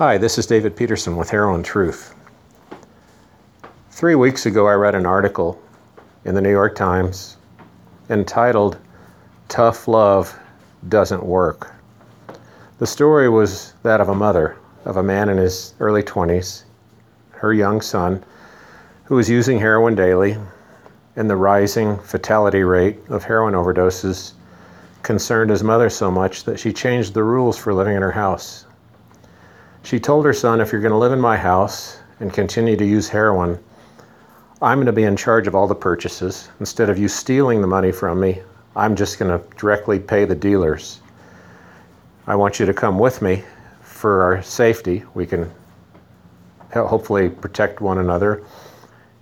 Hi, this is David Petersen with Heroin Truth. Three weeks ago, I read an article in the New York Times entitled Tough Love Doesn't Work. The story was that of a mother of a man in his early 20s, her young son, who was using heroin daily, and the rising fatality rate of heroin overdoses concerned his mother so much that she changed the rules for living in her house. She told her son, If you're going to live in my house and continue to use heroin, I'm going to be in charge of all the purchases. Instead of you stealing the money from me, I'm just going to directly pay the dealers. I want you to come with me for our safety. We can hopefully protect one another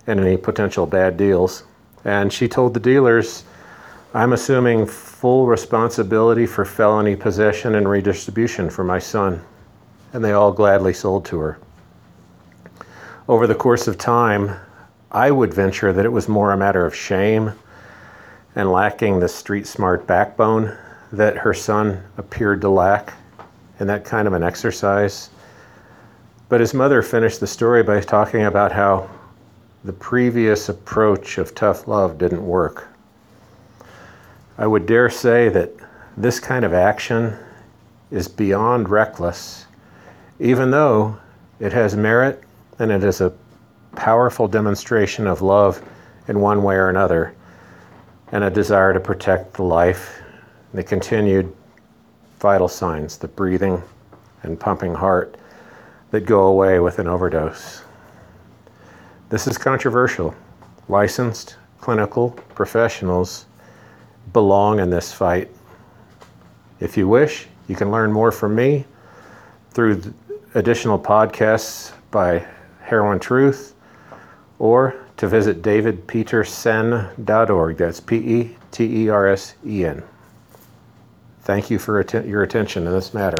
and any potential bad deals. And she told the dealers, I'm assuming full responsibility for felony possession and redistribution for my son and they all gladly sold to her. Over the course of time, I would venture that it was more a matter of shame and lacking the street smart backbone that her son appeared to lack in that kind of an exercise. But his mother finished the story by talking about how the previous approach of tough love didn't work. I would dare say that this kind of action is beyond reckless even though it has merit and it is a powerful demonstration of love in one way or another, and a desire to protect the life, the continued vital signs, the breathing and pumping heart that go away with an overdose. This is controversial. Licensed clinical professionals belong in this fight. If you wish, you can learn more from me through additional podcasts by Heroin Truth or to visit davidpetersen.org. That's P E T E R S E N. Thank you for att- your attention in this matter.